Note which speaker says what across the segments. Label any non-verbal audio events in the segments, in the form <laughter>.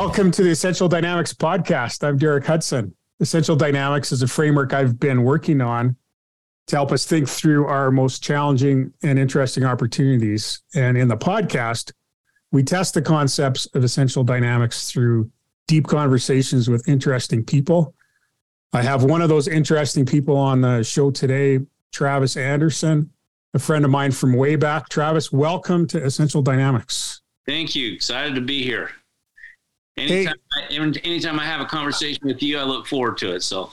Speaker 1: Welcome to the Essential Dynamics podcast. I'm Derek Hudson. Essential Dynamics is a framework I've been working on to help us think through our most challenging and interesting opportunities. And in the podcast, we test the concepts of essential dynamics through deep conversations with interesting people. I have one of those interesting people on the show today, Travis Anderson, a friend of mine from way back. Travis, welcome to Essential Dynamics.
Speaker 2: Thank you. Excited to be here. Anytime, hey, I, anytime I have a conversation with you, I look forward to it. So,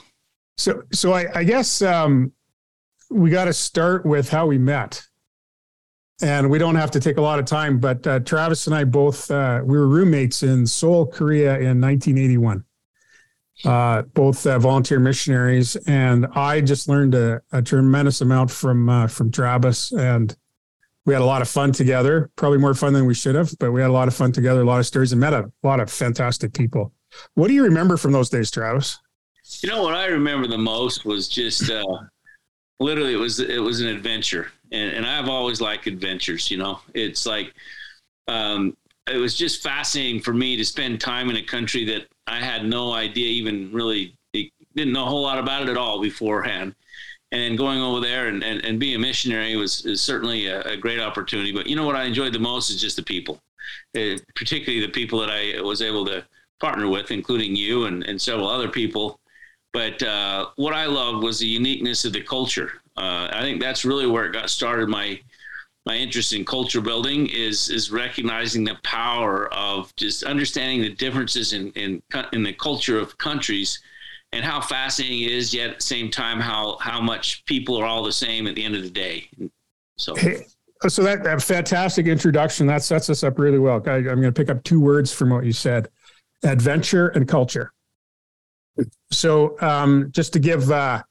Speaker 1: so, so I, I guess um, we got to start with how we met and we don't have to take a lot of time, but uh, Travis and I both uh, we were roommates in Seoul, Korea, in 1981. Uh, both uh, volunteer missionaries, and I just learned a, a tremendous amount from uh, from Travis, and we had a lot of fun together. Probably more fun than we should have, but we had a lot of fun together. A lot of stories, and met a lot of fantastic people. What do you remember from those days, Travis?
Speaker 2: You know what I remember the most was just uh, literally it was it was an adventure and, and I've always liked adventures. You know, it's like um, it was just fascinating for me to spend time in a country that I had no idea even really didn't know a whole lot about it at all beforehand. And going over there and, and, and being a missionary was is certainly a, a, great opportunity. But you know what I enjoyed the most is just the people, uh, particularly the people that I was able to partner with, including you and, and several other people. But uh, what I loved was the uniqueness of the culture uh, I think that's really where it got started. My my interest in culture building is is recognizing the power of just understanding the differences in in in the culture of countries and how fascinating it is yet at the same time how how much people are all the same at the end of the day so
Speaker 1: hey, so that, that fantastic introduction that sets us up really well I, i'm going to pick up two words from what you said adventure and culture so um, just to give a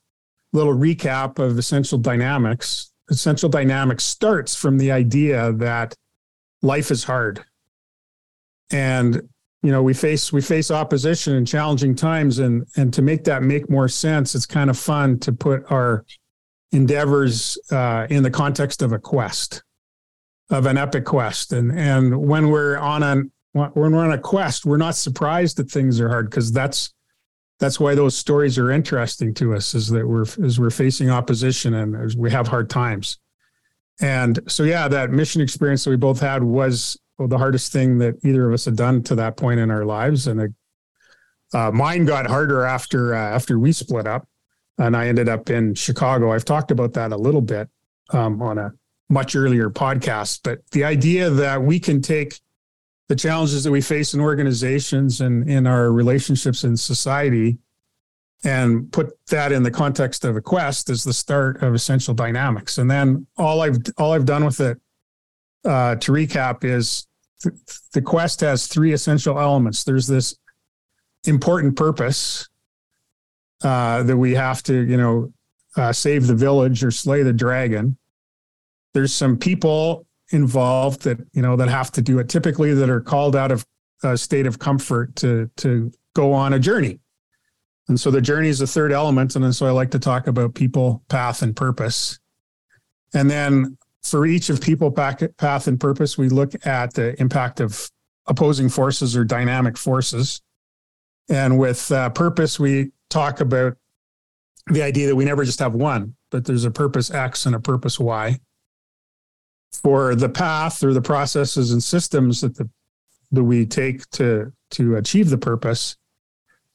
Speaker 1: little recap of essential dynamics. Essential dynamics starts from the idea that life is hard. And you know, we face we face opposition and challenging times and and to make that make more sense, it's kind of fun to put our endeavors uh, in the context of a quest, of an epic quest. And and when we're on a when we're on a quest, we're not surprised that things are hard because that's that's why those stories are interesting to us is that we're as we're facing opposition and we have hard times and so yeah that mission experience that we both had was well, the hardest thing that either of us had done to that point in our lives and uh, mine got harder after uh, after we split up and i ended up in chicago. I've talked about that a little bit um, on a much earlier podcast but the idea that we can take the challenges that we face in organizations and in our relationships in society and put that in the context of a quest is the start of essential dynamics. And then all i've all i've done with it uh, to recap is the quest has three essential elements. There's this important purpose uh, that we have to you know uh, save the village or slay the dragon. There's some people involved that you know that have to do it typically that are called out of a state of comfort to to go on a journey. And so the journey is the third element and so i like to talk about people path and purpose. And then for each of people path and purpose we look at the impact of opposing forces or dynamic forces. And with uh, purpose we talk about the idea that we never just have one but there's a purpose x and a purpose y. For the path or the processes and systems that the that we take to to achieve the purpose,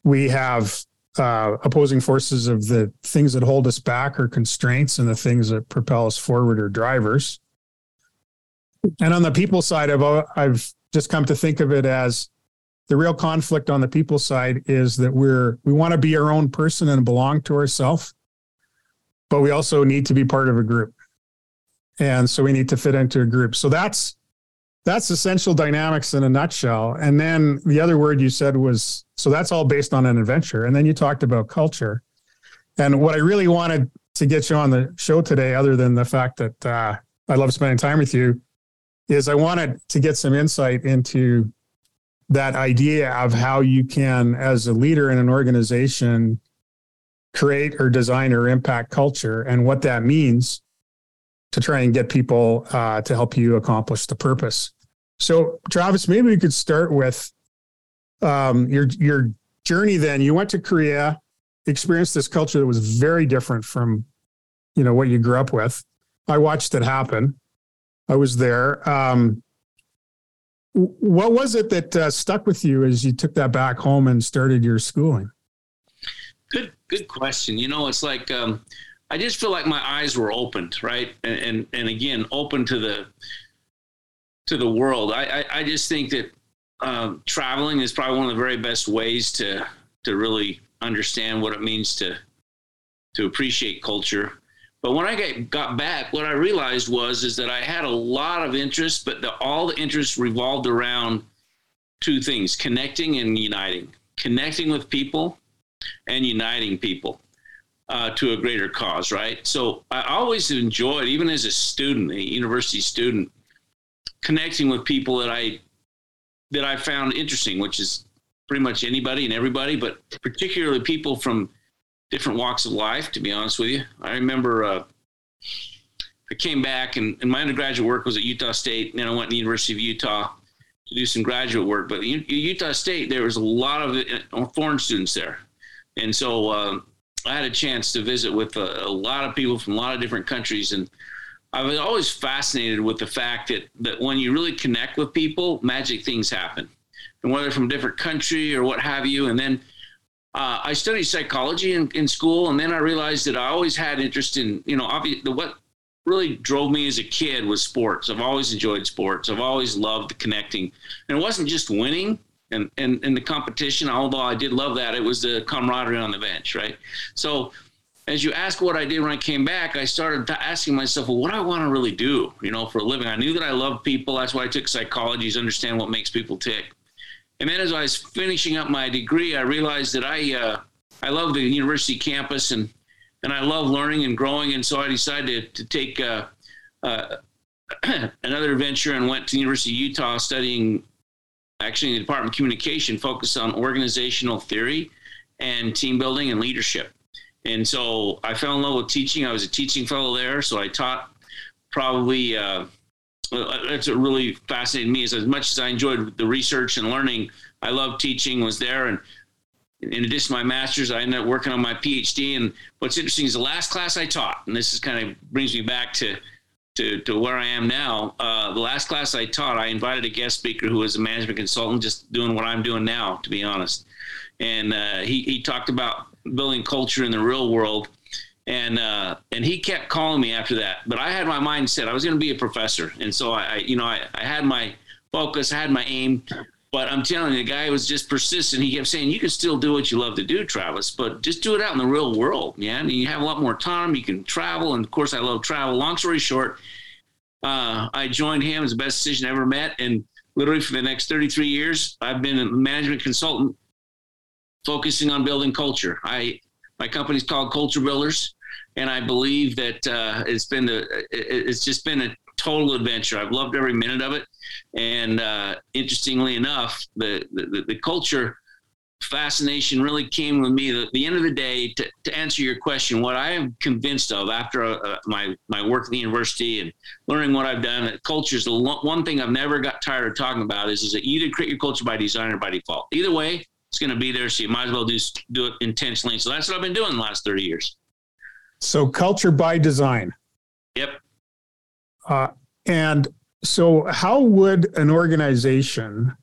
Speaker 1: we have uh, opposing forces of the things that hold us back or constraints and the things that propel us forward or drivers. And on the people side, I've I've just come to think of it as the real conflict on the people side is that we're we want to be our own person and belong to ourselves, but we also need to be part of a group and so we need to fit into a group so that's that's essential dynamics in a nutshell. And then the other word you said was so that's all based on an adventure. And then you talked about culture. And what i really wanted to get you on the show today other than the fact that uh, i love spending time with you is i wanted to get some insight into that idea of how you can as a leader in an organization create or design or impact culture and what that means to try and get people uh, to help you accomplish the purpose. So, Travis, maybe we could start with um, your your journey. Then you went to Korea, experienced this culture that was very different from, you know, what you grew up with. I watched it happen. I was there. Um, what was it that uh, stuck with you as you took that back home and started your schooling?
Speaker 2: Good, good question. You know, it's like um, I just feel like my eyes were opened, right? And and, and again, open to the to the world. I I, I just think that um, traveling is probably one of the very best ways to to really understand what it means to to appreciate culture. But when I got back, what I realized was is that I had a lot of interest, but the, all the interest revolved around two things: connecting and uniting, connecting with people, and uniting people uh, to a greater cause. Right. So I always enjoyed, even as a student, a university student, connecting with people that I that I found interesting, which is pretty much anybody and everybody, but particularly people from different walks of life, to be honest with you. I remember uh, I came back and, and, my undergraduate work was at Utah State, and then I went to the University of Utah to do some graduate work. But at Utah State, there was a lot of uh, foreign students there. And so uh, I had a chance to visit with a, a, lot of people from a lot of different countries. And I was always fascinated with the fact that, that when you really connect with people, magic things happen. And whether from a different country or what have you. And then uh, I studied psychology in, in school, and then I realized that I always had interest in, you know, obviously, what really drove me as a kid was sports. I've always enjoyed sports. I've always loved connecting, and it wasn't just winning and and, and the competition. Although I did love that, it was the camaraderie on the bench, right? So. As you ask what I did when I came back, I started asking myself, well, what do I want to really do, you know, for a living? I knew that I loved people. That's why I took psychology, to understand what makes people tick. And then as I was finishing up my degree, I realized that I uh, I love the university campus and and I love learning and growing. And so I decided to, to take uh, uh, <clears throat> another venture and went to the University of Utah studying actually in the Department of Communication, focused on organizational theory and team building and leadership. And so I fell in love with teaching. I was a teaching fellow there, so I taught probably uh, that's what really fascinated me is as much as I enjoyed the research and learning, I loved teaching, was there. And in addition to my master's, I ended up working on my PhD. And what's interesting is the last class I taught, and this is kind of brings me back to, to, to where I am now. Uh, the last class I taught, I invited a guest speaker who was a management consultant, just doing what I'm doing now, to be honest. And uh, he, he talked about building culture in the real world and uh, and he kept calling me after that. But I had my mind set; I was going to be a professor, and so I, I you know, I, I had my focus, I had my aim. But I'm telling you, the guy was just persistent. He kept saying, "You can still do what you love to do, Travis, but just do it out in the real world, yeah. And you have a lot more time. You can travel, and of course, I love travel. Long story short, uh, I joined him as the best decision I ever met, and literally for the next 33 years, I've been a management consultant focusing on building culture. I my company's called Culture Builders, and I believe that uh, it's been a, it's just been a total adventure. I've loved every minute of it, and uh, interestingly enough, the, the, the culture fascination really came with me. At the end of the day, to, to answer your question, what I am convinced of after uh, my my work at the university and learning what I've done, culture is the one thing I've never got tired of talking about is, is that you either create your culture by design or by default. Either way, it's going to be there. So you might as well do, do it intentionally. So that's what I've been doing the last 30 years.
Speaker 1: So culture by design.
Speaker 2: Yep.
Speaker 1: Uh, and so how would an organization,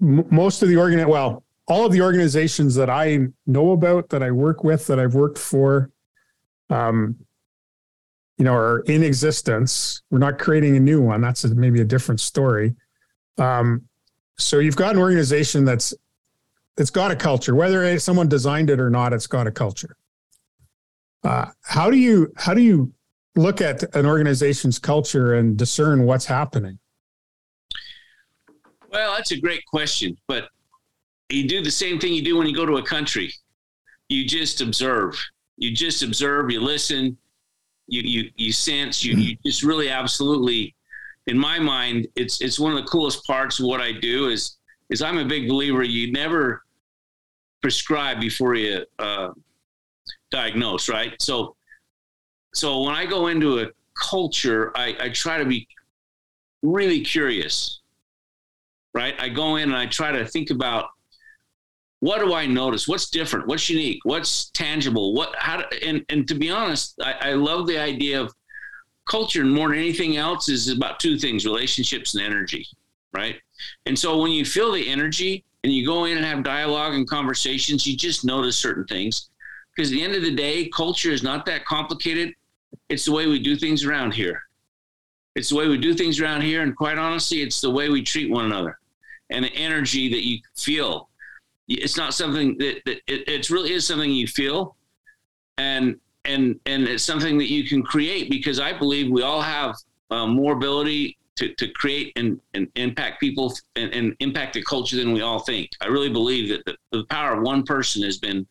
Speaker 1: m- most of the organ, well, all of the organizations that I know about, that I work with, that I've worked for, um, you know, are in existence. We're not creating a new one. That's a, maybe a different story. Um, so you've got an organization that's it's got a culture, whether someone designed it or not. It's got a culture. Uh, how do you how do you look at an organization's culture and discern what's happening?
Speaker 2: Well, that's a great question, but you do the same thing you do when you go to a country. You just observe. You just observe. You listen. You you you sense. You you just really absolutely in my mind, it's it's one of the coolest parts of what I do is is I'm a big believer you never prescribe before you uh, diagnose, right? So so when I go into a culture, I, I try to be really curious. right? I go in and I try to think about what do I notice? What's different? What's unique? What's tangible? What how do, and and to be honest, I, I love the idea of culture more than anything else is about two things: relationships and energy, right? And so when you feel the energy and you go in and have dialogue and conversations, you just notice certain things. Because at the end of the day, culture is not that complicated. It's the way we do things around here. It's the way we do things around here, and quite honestly, it's the way we treat one another and the energy that you feel it's not something that, that it, it really is something you feel and and and it's something that you can create because i believe we all have uh, more ability to, to create and, and impact people and, and, impact the culture than we all think i really believe that the, the power of one person has been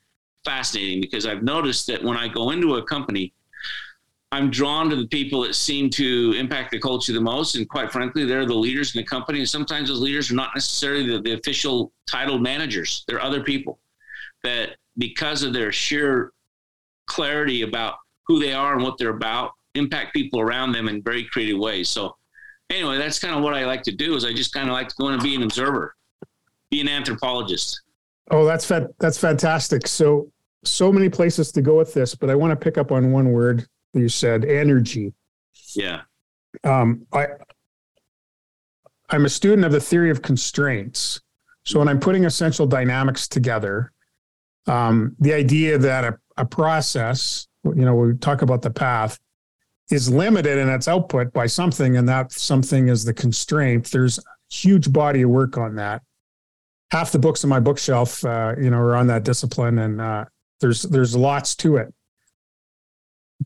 Speaker 2: fascinating because i've noticed that when i go into a company I'm drawn to the people that seem to impact the culture the most. And quite frankly, they're the leaders in the company. And sometimes those leaders are not necessarily the, the official titled managers. They're other people that, because of their sheer clarity about who they are and what they're about, impact people around them in very creative ways. So, anyway, that's kind of what I like to do. Is I just kind of like to go and be an observer, be an anthropologist.
Speaker 1: Oh, that's fa- that's fantastic. So, so many places to go with this, but I want to pick up on one word you said energy.
Speaker 2: Yeah.
Speaker 1: Um, I I'm a student of the theory of constraints. So when I'm putting essential dynamics together, um, the idea that a, a process, you know, we talk about the path, is limited in its output by something, and that something is the constraint. There's a huge body of work on that. Half the books on my bookshelf, uh, you know, are on that discipline, and uh, there's there's lots to it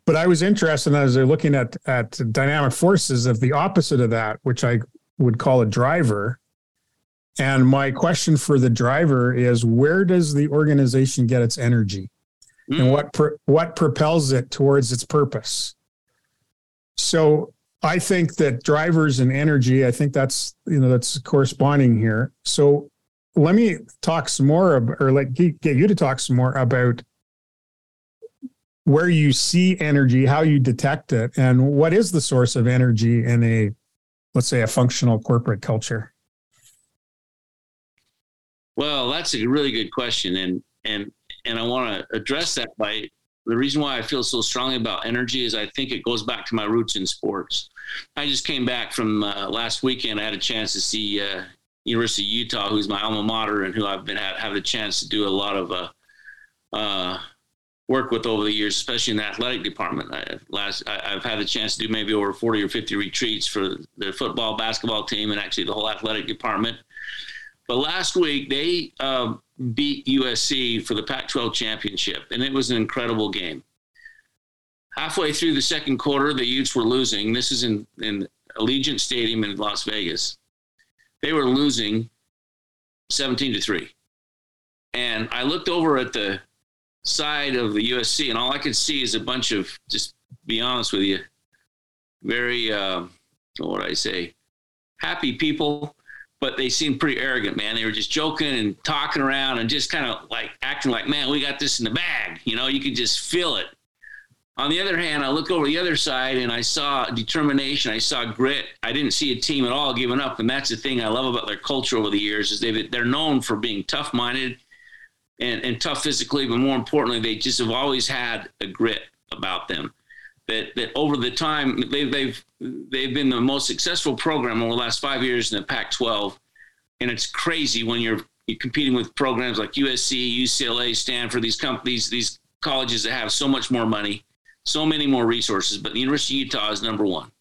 Speaker 1: but I was interested as they're looking at at dynamic forces of the opposite of that, which I would call a driver. And my question for the driver is, where does the organization get its energy, mm. and what pro- what propels it towards its purpose? So I think that drivers and energy, I think that's you know that's corresponding here. So let me talk some more, or let get you to talk some more about where you see energy, how you detect it, and what is the source of energy in a, let's say, a functional corporate culture?
Speaker 2: Well, that's a really good question, and and and I want to address that by the reason why I feel so strongly about energy is I think it goes back to my roots in sports. I just came back from uh, last weekend. I had a chance to see uh, University of Utah, who's my alma mater, and who I've been have, have the chance to do a lot of uh, uh worked with over the years, especially in the athletic department. I, last I, have had the chance to do maybe over 40 or 50 retreats for the football, basketball team, and actually the whole athletic department. But last week they uh, beat USC for the Pac-12 championship, and it was an incredible game. Halfway through the second quarter, the Utes were losing. This is in in Allegiant Stadium in Las Vegas. They were losing 17 to three, and I looked over at the side of the USC, and all I could see is a bunch of just be honest with you, very uh, what I say, happy people, but they seemed pretty arrogant, man. They were just joking and talking around and just kind of like acting like, man, we got this in the bag. You know, you could just feel it. On the other hand, I look over the other side and I saw determination. I saw grit. I didn't see a team at all giving up, and that's the thing I love about their culture over the years is they they're known for being tough minded and, and tough physically, but more importantly, they just have always had a grit about them. That, that over the time they, they've they've been the most successful program over the last five years in the Pac-12, and it's crazy when you're, you're competing with programs like USC, UCLA, Stanford, these companies, these colleges that have so much more money, so many more resources. But the University of Utah is number one,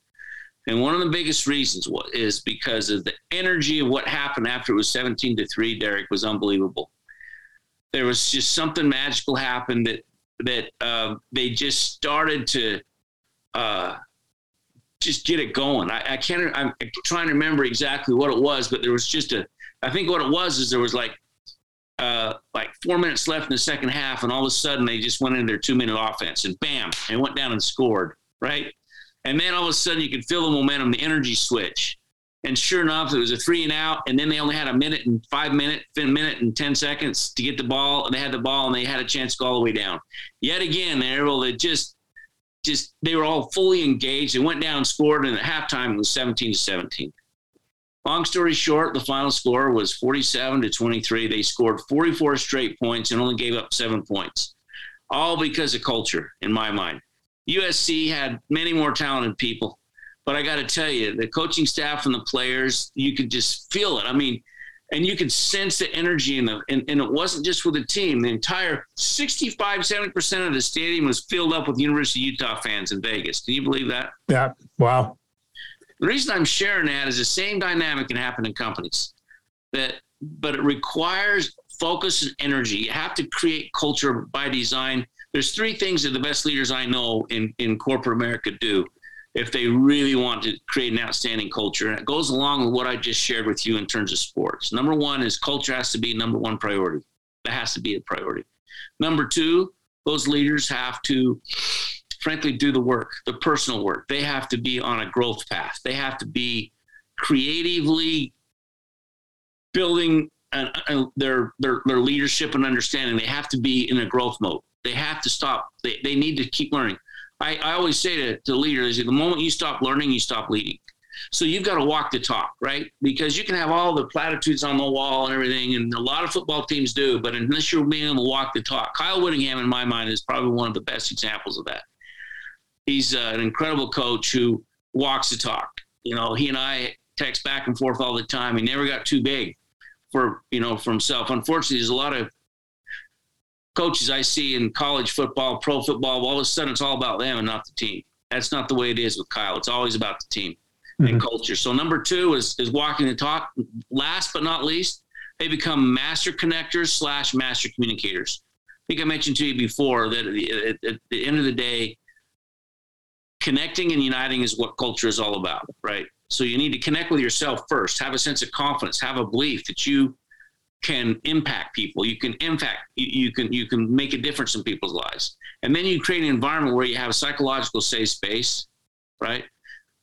Speaker 2: and one of the biggest reasons is because of the energy of what happened after it was 17 to three. Derek was unbelievable there was just something magical happened that that uh, they just started to uh, just get it going. I, I, can't. I'm trying to remember exactly what it was, but there was just a. I think what it was is there was like uh, like four minutes left in the second half, and all of a sudden they just went into their two minute offense, and bam, they went down and scored. Right, and then all of a sudden you could feel the momentum, the energy switch. And sure enough, it was a three and out, and then they only had a minute and five minute, minute and ten seconds to get the ball. And they had the ball, and they had a chance to go all the way down. Yet again, they were able to just, just they were all fully engaged. They went down, and scored, and at halftime it was seventeen to seventeen. Long story short, the final score was 47 to 23. They scored 44 straight points and only gave up seven points, all because of culture, in my mind. USC had many more talented people, but I got to tell you, the coaching staff and the players, you could just feel it. I mean, and you could sense the energy in the and, and it wasn't just with the team. The entire 65 70% of the stadium was filled up with university of utah fans in vegas. Can you believe that?
Speaker 1: Yeah wow.
Speaker 2: The reason i'm sharing that is the same dynamic can happen in companies that but it requires focus and energy. You have to create culture by design. There's three things that the best leaders i know in, in corporate america do if they really want to create an outstanding culture. And it goes along with what I just shared with you in terms of sports. Number one is culture has to be number one priority. That has to be a priority. Number two, those leaders have to, frankly, do the work, the personal work. They have to be on a growth path. They have to be creatively building an, uh, their, their their leadership and understanding. They have to be in a growth mode. They have to stop. They, they need to keep learning. I, I always say to, to leaders, the moment you stop learning, you stop leading. So you've got to walk the talk, right? Because you can have all the platitudes on the wall and everything, and a lot of football teams do, but unless you're being able to walk the talk, Kyle Whittingham, in my mind, is probably one of the best examples of that. He's uh, an incredible coach who walks the talk. You know, he and I text back and forth all the time. He never got too big for you know for himself. Unfortunately, there's a lot of coaches I see in college football, pro football, all of a sudden it's all about them and not the team. That's not the way it is with Kyle. It's always about the team mm-hmm. and culture. So number two is is walking the talk. Last but not least, they become master connectors slash master communicators. I think I mentioned to you before that at, at the end of the day, connecting and uniting is what culture is all about, right? So you need to connect with yourself first, have a sense of confidence, have a belief that you can impact people. You can impact. You, you, can you can make a difference in people's lives. And then you create an environment where you have a psychological safe space, right,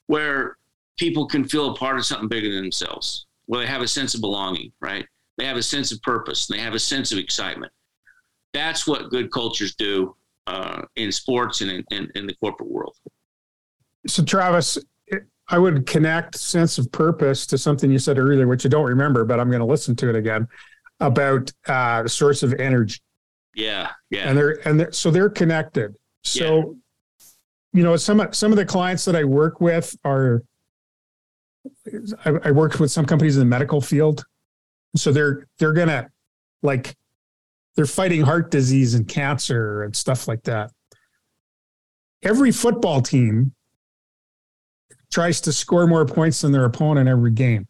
Speaker 2: where people can feel a part of something bigger than themselves, where they have a sense of belonging, right? They have a sense of purpose. And they have a sense of excitement. That's what good cultures do uh, in sports and in, in, in the corporate world.
Speaker 1: So, Travis, I would connect sense of purpose to something you said earlier, which I don't remember, but I'm going to listen to it again about uh, source of energy.
Speaker 2: Yeah, yeah.
Speaker 1: And they're and they're, so they're connected. So, yeah. you know, some some of the clients that I work with are. I, I worked with some companies in the medical field, so they're they're gonna like they're fighting heart disease and cancer and stuff like that. Every football team tries to score more points than their opponent every game.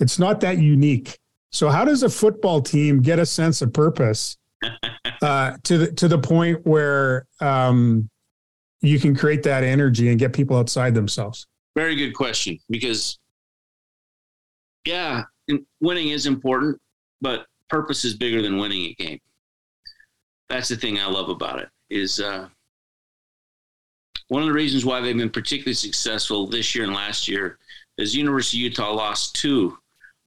Speaker 1: It's not that unique. So how does a football team get a sense of purpose <laughs> uh, to the to the point where um, you can create that energy and get people outside themselves?
Speaker 2: Very good question. Because yeah, winning is important, but purpose is bigger than winning a game. That's the thing I love about it. Is uh, one of the reasons why they've been particularly successful this year and last year is University of Utah lost two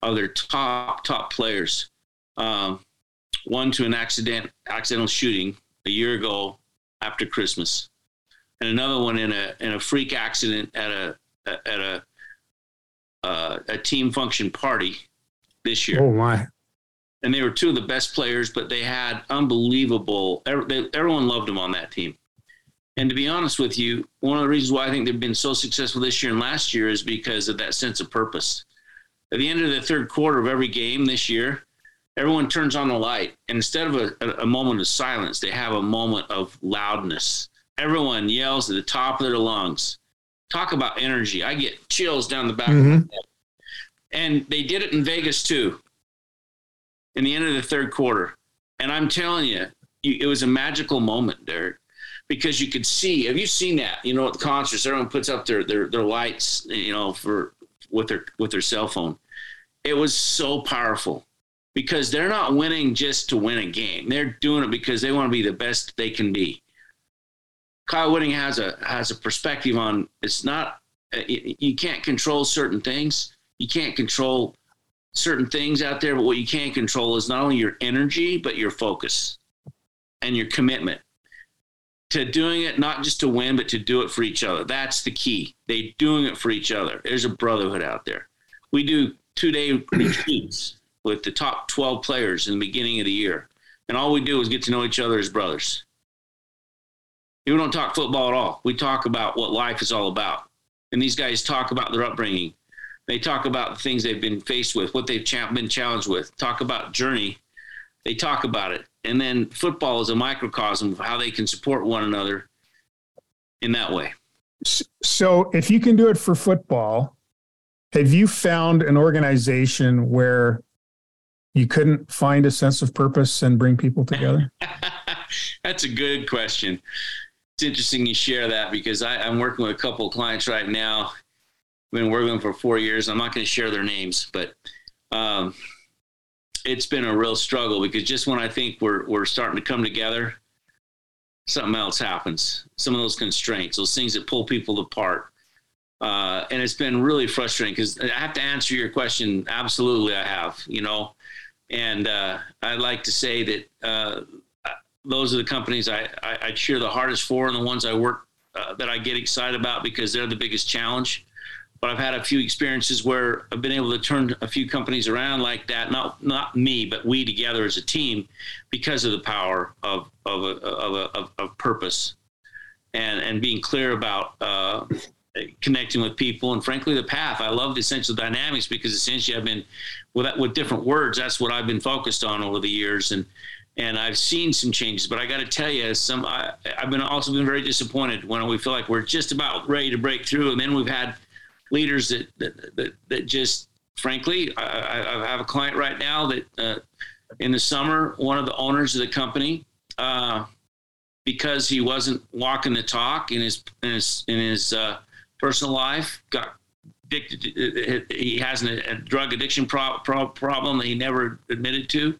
Speaker 2: of their top top players. Um, one to an accident accidental shooting a year ago after Christmas, and another one in a in a freak accident at a at a uh, a team function party this year.
Speaker 1: Oh my!
Speaker 2: And they were two of the best players, but they had unbelievable. Everyone loved them on that team. And to be honest with you, one of the reasons why I think they've been so successful this year and last year is because of that sense of purpose at the end of the third quarter of every game this year, everyone turns on the light. And instead of a, a, moment of silence, they have a moment of loudness. Everyone yells at the top of their lungs. Talk about energy. I get chills down the back mm-hmm. of my mm-hmm. head. And they did it in Vegas too, in the end of the third quarter. And I'm telling you, it was a magical moment, Derek, because you could see. Have you seen that? You know, at the concerts, everyone puts up their their, their lights, you know, for with their with their cell phone. It was so powerful because they're not winning just to win a game. They're doing it because they want to be the best they can be. Kyle Whitting has a has a perspective on it's not uh, you can't control certain things. You can't control certain things out there, but what you can control is not only your energy but your focus and your commitment to doing it not just to win, but to do it for each other. That's the key. They doing it for each other. There's a brotherhood out there. We do two day retreats with the top 12 players in the beginning of the year. And all we do is get to know each other as brothers. We don't talk football at all. We talk about what life is all about. And these guys talk about their upbringing. They talk about the things they've been faced with, what they've been challenged with, talk about journey. They talk about it. And then football is a microcosm of how they can support one another in that way.
Speaker 1: So if you can do it for football, have you found an organization where you couldn't find a sense of purpose and bring people together? <laughs>
Speaker 2: That's a good question. It's interesting you share that because I, am working with a couple of clients right now. I've been working with them for four years. I'm not going to share their names, but um, it's been a real struggle because just when I think we're we're starting to come together, something else happens. Some of those constraints, those things that pull people apart. Uh, and it's been really frustrating because I have to answer your question. Absolutely, I have, you know. And uh, I'd like to say that uh, those are the companies I, I, I, cheer the hardest for and the ones I work uh, that I get excited about because they're the biggest challenge but I've had a few experiences where I've been able to turn a few companies around like that. Not not me, but we together as a team, because of the power of of a, of, a, of, of purpose, and and being clear about uh, connecting with people, and frankly, the path. I love the essential dynamics because essentially I've been with with different words. That's what I've been focused on over the years, and and I've seen some changes. But I got to tell you, some I, have been also been very disappointed when we feel like we're just about ready to break through, and then we've had leaders that that, that, that just frankly I, I, have a client right now that uh, in the summer one of the owners of the company uh, because he wasn't walking the talk in his in his in his uh, personal life got addicted he has a, drug addiction pro- pro- problem that he never admitted to.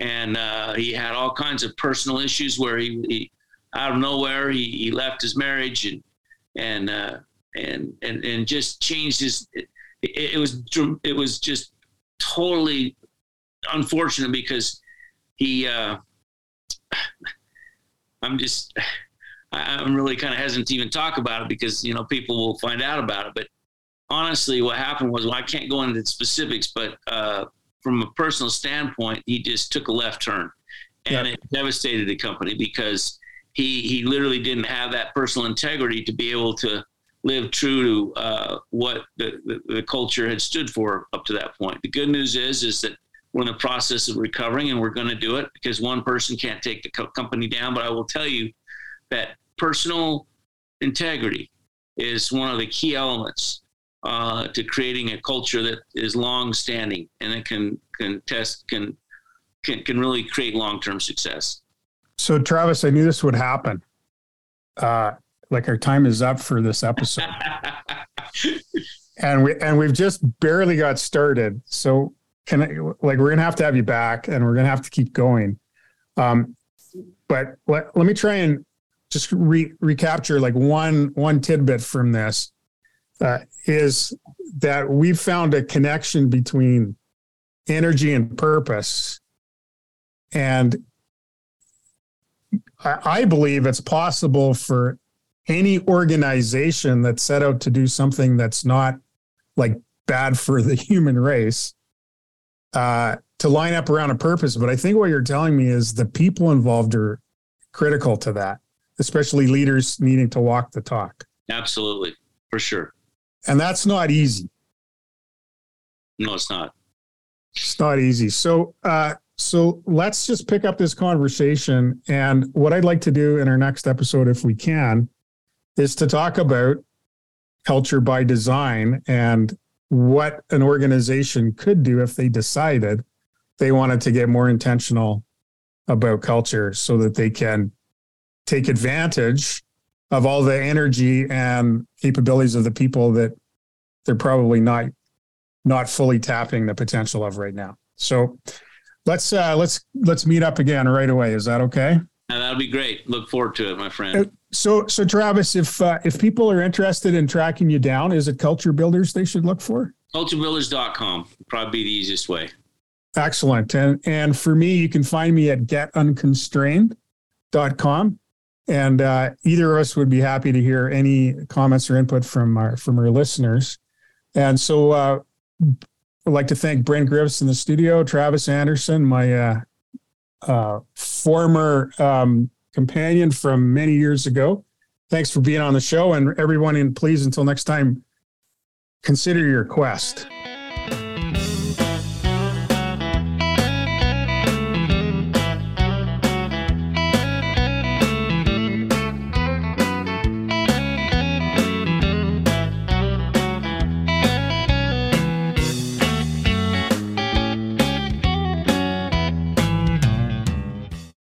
Speaker 2: And uh, he had all kinds of personal issues where he, he out of nowhere he, he left his marriage and and uh, and and and just changed his. It, it was it was just totally unfortunate because he. Uh, I'm just. I'm really kind of hesitant to even talk about it because you know people will find out about it. But honestly, what happened was well, I can't go into the specifics, but uh, from a personal standpoint, he just took a left turn, and it devastated the company because he he literally didn't have that personal integrity to be able to live true to uh, what the, the, the, culture had stood for up to that point. The good news is is that we're in the process of recovering, and we're going to do it because one person can't take the co- company down. But I will tell you that personal integrity is one of the key elements uh, to creating a culture that is long standing and it can can test can can can really create long term success.
Speaker 1: So Travis, I knew this would happen. Uh, like our time is up for this episode. and we and we've just barely got started. So can I like we're gonna have to have you back and we're gonna have to keep going. Um, but let, let me try and just re- recapture like one one tidbit from this uh, is that we've found a connection between energy and purpose and I, I believe it's possible for any organization that set out to do something that's not like bad for the human race uh, to line up around a purpose. But I think what you're telling me is the people involved are critical to that, especially leaders needing to walk the talk.
Speaker 2: Absolutely, for sure.
Speaker 1: And that's not easy.
Speaker 2: No, it's not.
Speaker 1: It's not easy. So, uh, so let's just pick up this conversation. And what I'd like to do in our next episode, if we can, is to talk about culture by design and what an organization could do if they decided they wanted to get more intentional about culture so that they can take advantage of all the energy and capabilities of the people that they're probably not not fully tapping the potential of right now. So let's uh, let's let's meet up again right away. Is that okay?
Speaker 2: And that'll be great. Look forward to it, my friend. Uh,
Speaker 1: so, so Travis, if uh, if people are interested in tracking you down, is it Culture Builders they should look for?
Speaker 2: Culturebuilders.com probably be the easiest way.
Speaker 1: Excellent. And and for me, you can find me at getunconstrained.com. And uh, either of us would be happy to hear any comments or input from our from our listeners. And so, uh, I'd like to thank Brent Griffiths in the studio, Travis Anderson, my uh, uh, former um, companion from many years ago. Thanks for being on the show, and everyone. And please, until next time, consider your quest.